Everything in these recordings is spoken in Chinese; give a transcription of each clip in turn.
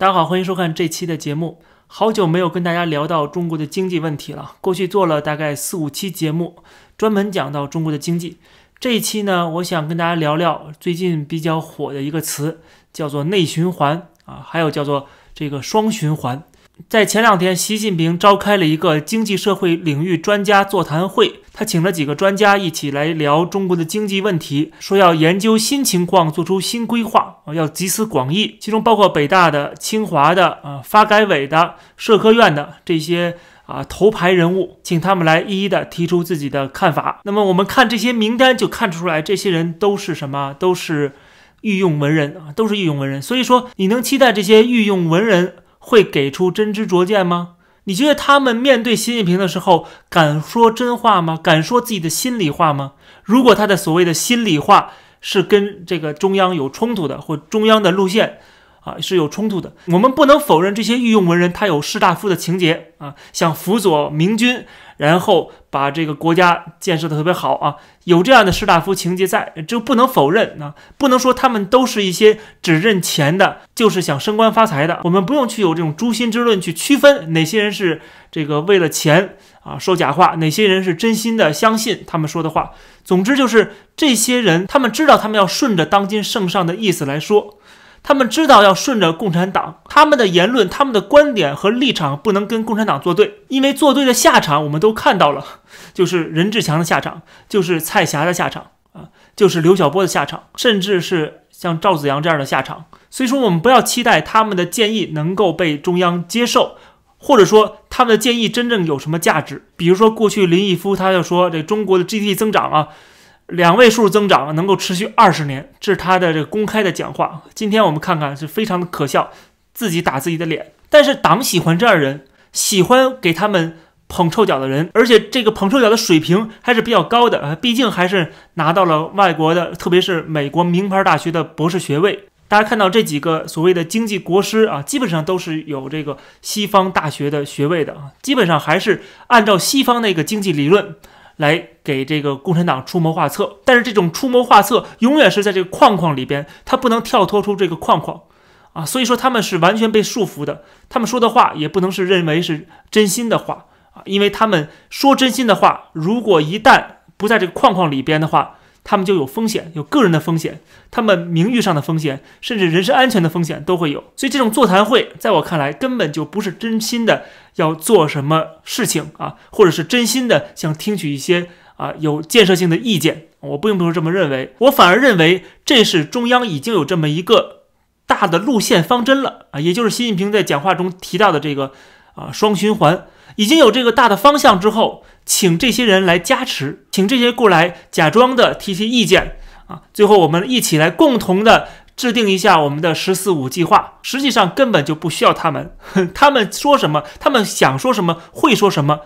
大家好，欢迎收看这期的节目。好久没有跟大家聊到中国的经济问题了。过去做了大概四五期节目，专门讲到中国的经济。这一期呢，我想跟大家聊聊最近比较火的一个词，叫做内循环啊，还有叫做这个双循环。在前两天，习近平召开了一个经济社会领域专家座谈会，他请了几个专家一起来聊中国的经济问题，说要研究新情况，做出新规划要集思广益，其中包括北大的、清华的、啊发改委的、社科院的这些啊头牌人物，请他们来一一的提出自己的看法。那么我们看这些名单就看出来，这些人都是什么？都是御用文人啊，都是御用文人。所以说，你能期待这些御用文人？会给出真知灼见吗？你觉得他们面对习近平的时候敢说真话吗？敢说自己的心里话吗？如果他的所谓的心里话是跟这个中央有冲突的，或中央的路线啊是有冲突的，我们不能否认这些御用文人他有士大夫的情节啊，想辅佐明君。然后把这个国家建设的特别好啊，有这样的士大夫情节在，就不能否认啊，不能说他们都是一些只认钱的，就是想升官发财的。我们不用去有这种诛心之论去区分哪些人是这个为了钱啊说假话，哪些人是真心的相信他们说的话。总之就是这些人，他们知道他们要顺着当今圣上的意思来说。他们知道要顺着共产党，他们的言论、他们的观点和立场不能跟共产党作对，因为作对的下场我们都看到了，就是任志强的下场，就是蔡霞的下场啊，就是刘晓波的下场，甚至是像赵子阳这样的下场。所以说，我们不要期待他们的建议能够被中央接受，或者说他们的建议真正有什么价值。比如说，过去林毅夫他就说这中国的 GDP 增长啊。两位数增长能够持续二十年，这是他的这个公开的讲话。今天我们看看是非常的可笑，自己打自己的脸。但是党喜欢这样人，喜欢给他们捧臭脚的人，而且这个捧臭脚的水平还是比较高的啊，毕竟还是拿到了外国的，特别是美国名牌大学的博士学位。大家看到这几个所谓的经济国师啊，基本上都是有这个西方大学的学位的啊，基本上还是按照西方那个经济理论。来给这个共产党出谋划策，但是这种出谋划策永远是在这个框框里边，他不能跳脱出这个框框，啊，所以说他们是完全被束缚的，他们说的话也不能是认为是真心的话。啊，因为他们说真心的话，如果一旦不在这个框框里边的话。他们就有风险，有个人的风险，他们名誉上的风险，甚至人身安全的风险都会有。所以这种座谈会，在我看来，根本就不是真心的要做什么事情啊，或者是真心的想听取一些啊有建设性的意见。我并不是这么认为，我反而认为这是中央已经有这么一个大的路线方针了啊，也就是习近平在讲话中提到的这个啊双循环。已经有这个大的方向之后，请这些人来加持，请这些过来假装的提些意见啊，最后我们一起来共同的制定一下我们的“十四五”计划。实际上根本就不需要他们，他们说什么，他们想说什么，会说什么，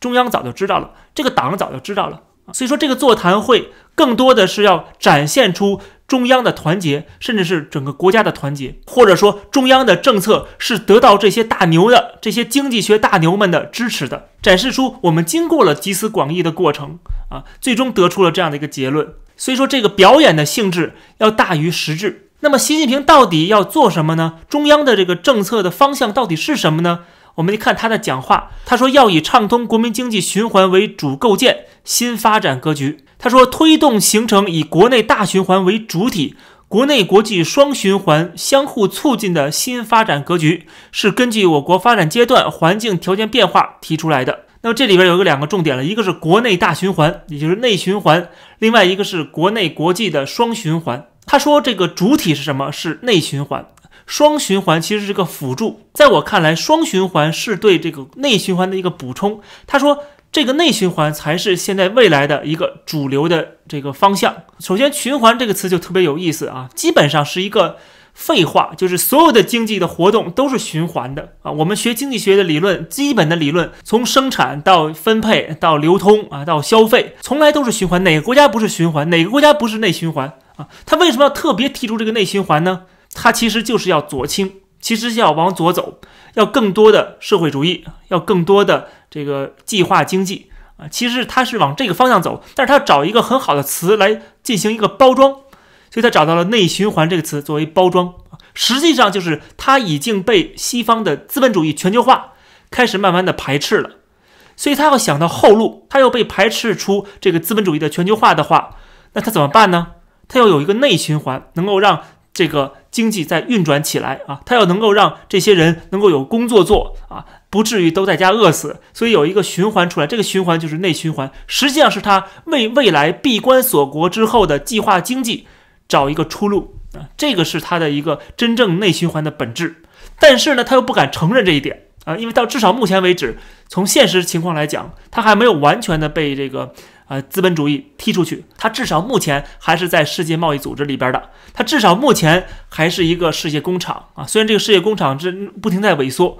中央早就知道了，这个党早就知道了。所以说，这个座谈会更多的是要展现出。中央的团结，甚至是整个国家的团结，或者说中央的政策是得到这些大牛的、这些经济学大牛们的支持的，展示出我们经过了集思广益的过程啊，最终得出了这样的一个结论。所以说，这个表演的性质要大于实质。那么，习近平到底要做什么呢？中央的这个政策的方向到底是什么呢？我们一看他的讲话，他说要以畅通国民经济循环为主构建新发展格局。他说，推动形成以国内大循环为主体、国内国际双循环相互促进的新发展格局，是根据我国发展阶段环境条件变化提出来的。那么这里边有个两个重点了，一个是国内大循环，也就是内循环；另外一个是国内国际的双循环。他说，这个主体是什么？是内循环，双循环其实是个辅助。在我看来，双循环是对这个内循环的一个补充。他说。这个内循环才是现在未来的一个主流的这个方向。首先，循环这个词就特别有意思啊，基本上是一个废话，就是所有的经济的活动都是循环的啊。我们学经济学的理论，基本的理论，从生产到分配到流通啊到消费，从来都是循环。哪个国家不是循环？哪个国家不是内循环啊？他为什么要特别提出这个内循环呢？他其实就是要左倾，其实要往左走，要更多的社会主义，要更多的。这个计划经济啊，其实他是往这个方向走，但是他找一个很好的词来进行一个包装，所以他找到了“内循环”这个词作为包装啊。实际上就是它已经被西方的资本主义全球化开始慢慢的排斥了，所以他要想到后路，他要被排斥出这个资本主义的全球化的话，那他怎么办呢？他要有一个内循环，能够让这个经济再运转起来啊，他要能够让这些人能够有工作做啊，不至于都在家饿死，所以有一个循环出来，这个循环就是内循环，实际上是他为未来闭关锁国之后的计划经济找一个出路。啊，这个是他的一个真正内循环的本质，但是呢，他又不敢承认这一点啊，因为到至少目前为止，从现实情况来讲，他还没有完全的被这个呃资本主义踢出去，它至少目前还是在世界贸易组织里边的，它至少目前还是一个世界工厂啊，虽然这个世界工厂这不停在萎缩，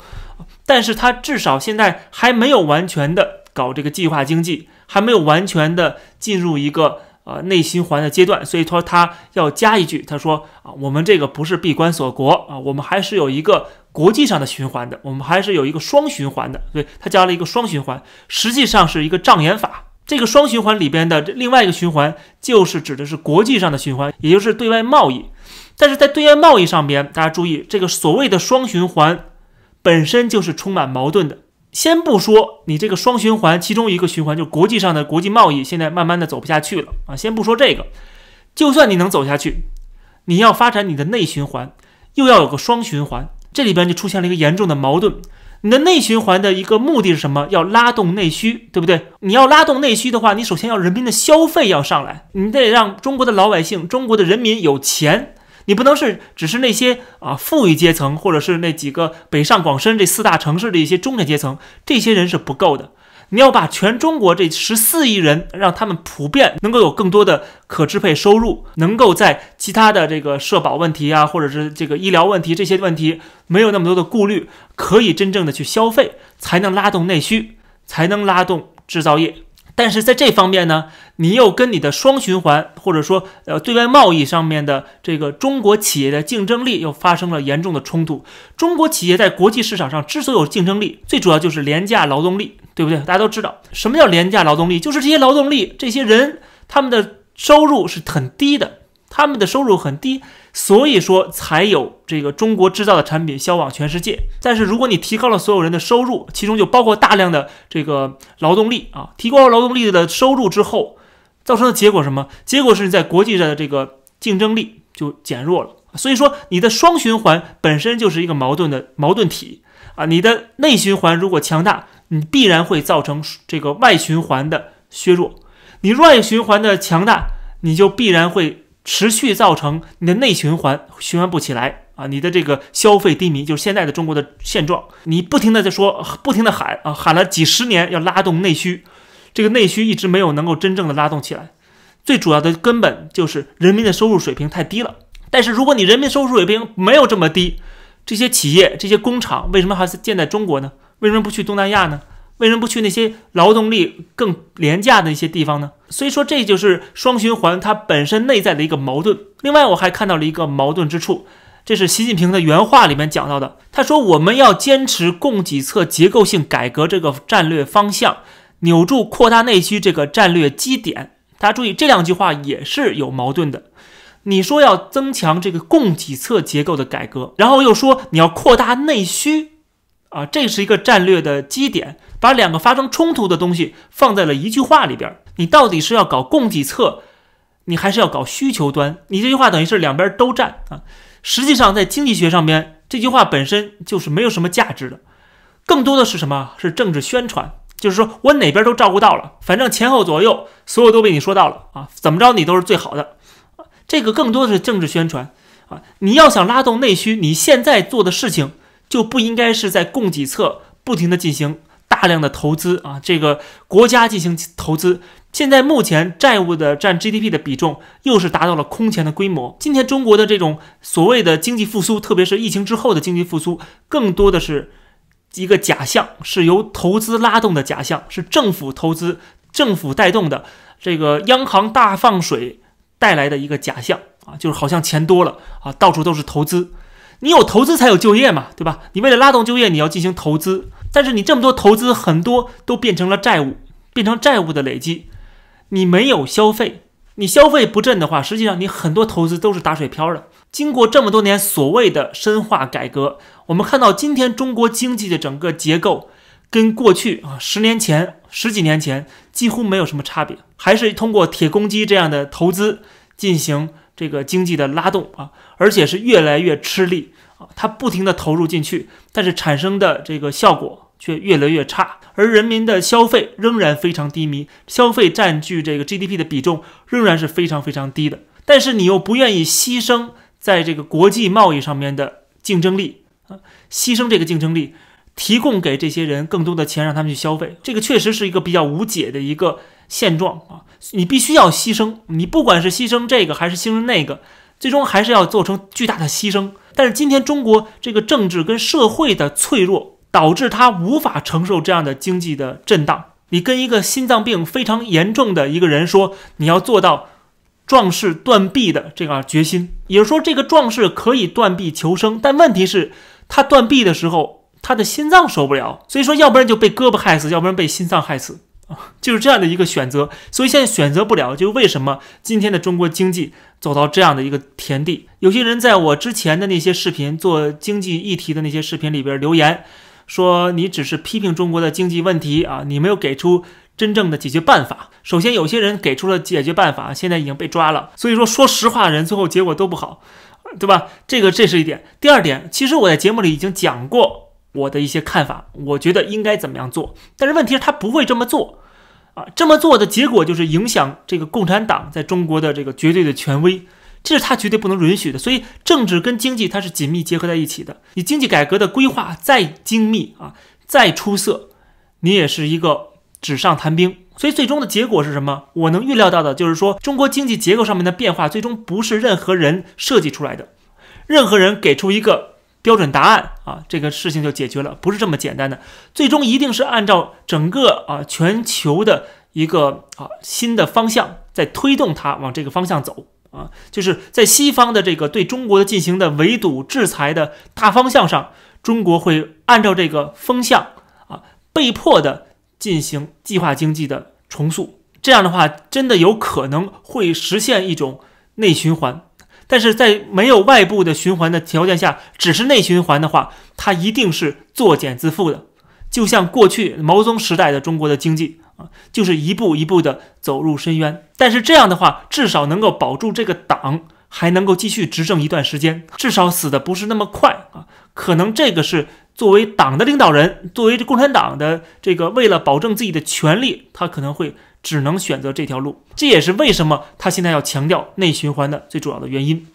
但是他至少现在还没有完全的搞这个计划经济，还没有完全的进入一个。呃，内循环的阶段，所以说他要加一句，他说啊，我们这个不是闭关锁国啊，我们还是有一个国际上的循环的，我们还是有一个双循环的，对他加了一个双循环，实际上是一个障眼法。这个双循环里边的另外一个循环，就是指的是国际上的循环，也就是对外贸易。但是在对外贸易上边，大家注意，这个所谓的双循环本身就是充满矛盾的。先不说你这个双循环，其中一个循环就国际上的国际贸易，现在慢慢的走不下去了啊。先不说这个，就算你能走下去，你要发展你的内循环，又要有个双循环，这里边就出现了一个严重的矛盾。你的内循环的一个目的是什么？要拉动内需，对不对？你要拉动内需的话，你首先要人民的消费要上来，你得让中国的老百姓、中国的人民有钱。你不能是只是那些啊富裕阶层，或者是那几个北上广深这四大城市的一些中产阶层，这些人是不够的。你要把全中国这十四亿人，让他们普遍能够有更多的可支配收入，能够在其他的这个社保问题啊，或者是这个医疗问题这些问题没有那么多的顾虑，可以真正的去消费，才能拉动内需，才能拉动制造业。但是在这方面呢，你又跟你的双循环或者说呃对外贸易上面的这个中国企业的竞争力又发生了严重的冲突。中国企业在国际市场上之所以有竞争力，最主要就是廉价劳动力，对不对？大家都知道什么叫廉价劳动力，就是这些劳动力这些人他们的收入是很低的，他们的收入很低。所以说才有这个中国制造的产品销往全世界。但是如果你提高了所有人的收入，其中就包括大量的这个劳动力啊，提高了劳动力的收入之后，造成的结果什么？结果是你在国际上的这个竞争力就减弱了。所以说你的双循环本身就是一个矛盾的矛盾体啊。你的内循环如果强大，你必然会造成这个外循环的削弱。你外循环的强大，你就必然会。持续造成你的内循环循环不起来啊，你的这个消费低迷就是现在的中国的现状。你不停的在说，不停的喊啊，喊了几十年要拉动内需，这个内需一直没有能够真正的拉动起来。最主要的根本就是人民的收入水平太低了。但是如果你人民收入水平没有这么低，这些企业、这些工厂为什么还是建在中国呢？为什么不去东南亚呢？为什么不去那些劳动力更廉价的一些地方呢？所以说，这就是双循环它本身内在的一个矛盾。另外，我还看到了一个矛盾之处，这是习近平的原话里面讲到的。他说：“我们要坚持供给侧结构性改革这个战略方向，扭住扩大内需这个战略基点。”大家注意，这两句话也是有矛盾的。你说要增强这个供给侧结构的改革，然后又说你要扩大内需。啊，这是一个战略的基点，把两个发生冲突的东西放在了一句话里边。你到底是要搞供给侧，你还是要搞需求端？你这句话等于是两边都占啊。实际上，在经济学上边，这句话本身就是没有什么价值的，更多的是什么？是政治宣传，就是说我哪边都照顾到了，反正前后左右所有都被你说到了啊，怎么着你都是最好的。这个更多的是政治宣传啊。你要想拉动内需，你现在做的事情。就不应该是在供给侧不停的进行大量的投资啊，这个国家进行投资。现在目前债务的占 GDP 的比重又是达到了空前的规模。今天中国的这种所谓的经济复苏，特别是疫情之后的经济复苏，更多的是一个假象，是由投资拉动的假象，是政府投资、政府带动的这个央行大放水带来的一个假象啊，就是好像钱多了啊，到处都是投资。你有投资才有就业嘛，对吧？你为了拉动就业，你要进行投资，但是你这么多投资，很多都变成了债务，变成债务的累积。你没有消费，你消费不振的话，实际上你很多投资都是打水漂的。经过这么多年所谓的深化改革，我们看到今天中国经济的整个结构跟过去啊十年前、十几年前几乎没有什么差别，还是通过铁公鸡这样的投资进行这个经济的拉动啊，而且是越来越吃力啊，它不停的投入进去，但是产生的这个效果却越来越差。而人民的消费仍然非常低迷，消费占据这个 GDP 的比重仍然是非常非常低的。但是你又不愿意牺牲在这个国际贸易上面的竞争力啊，牺牲这个竞争力，提供给这些人更多的钱让他们去消费，这个确实是一个比较无解的一个现状啊。你必须要牺牲，你不管是牺牲这个还是牺牲那个，最终还是要做成巨大的牺牲。但是今天中国这个政治跟社会的脆弱。导致他无法承受这样的经济的震荡。你跟一个心脏病非常严重的一个人说，你要做到壮士断臂的这个决心，也就是说，这个壮士可以断臂求生，但问题是，他断臂的时候，他的心脏受不了。所以说，要不然就被胳膊害死，要不然被心脏害死，就是这样的一个选择。所以现在选择不了，就为什么今天的中国经济走到这样的一个田地？有些人在我之前的那些视频做经济议题的那些视频里边留言。说你只是批评中国的经济问题啊，你没有给出真正的解决办法。首先，有些人给出了解决办法，现在已经被抓了。所以说，说实话，人最后结果都不好，对吧？这个这是一点。第二点，其实我在节目里已经讲过我的一些看法，我觉得应该怎么样做。但是问题是，他不会这么做啊，这么做的结果就是影响这个共产党在中国的这个绝对的权威。这是他绝对不能允许的，所以政治跟经济它是紧密结合在一起的。你经济改革的规划再精密啊，再出色，你也是一个纸上谈兵。所以最终的结果是什么？我能预料到的就是说，中国经济结构上面的变化，最终不是任何人设计出来的，任何人给出一个标准答案啊，这个事情就解决了，不是这么简单的。最终一定是按照整个啊全球的一个啊新的方向在推动它往这个方向走。啊，就是在西方的这个对中国的进行的围堵制裁的大方向上，中国会按照这个风向啊，被迫的进行计划经济的重塑。这样的话，真的有可能会实现一种内循环。但是在没有外部的循环的条件下，只是内循环的话，它一定是作茧自缚的。就像过去毛泽东时代的中国的经济啊。就是一步一步的走入深渊，但是这样的话，至少能够保住这个党还能够继续执政一段时间，至少死的不是那么快啊。可能这个是作为党的领导人，作为这共产党的这个，为了保证自己的权利，他可能会只能选择这条路。这也是为什么他现在要强调内循环的最主要的原因。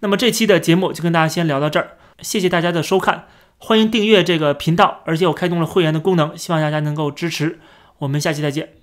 那么这期的节目就跟大家先聊到这儿，谢谢大家的收看，欢迎订阅这个频道，而且我开通了会员的功能，希望大家能够支持。我们下期再见。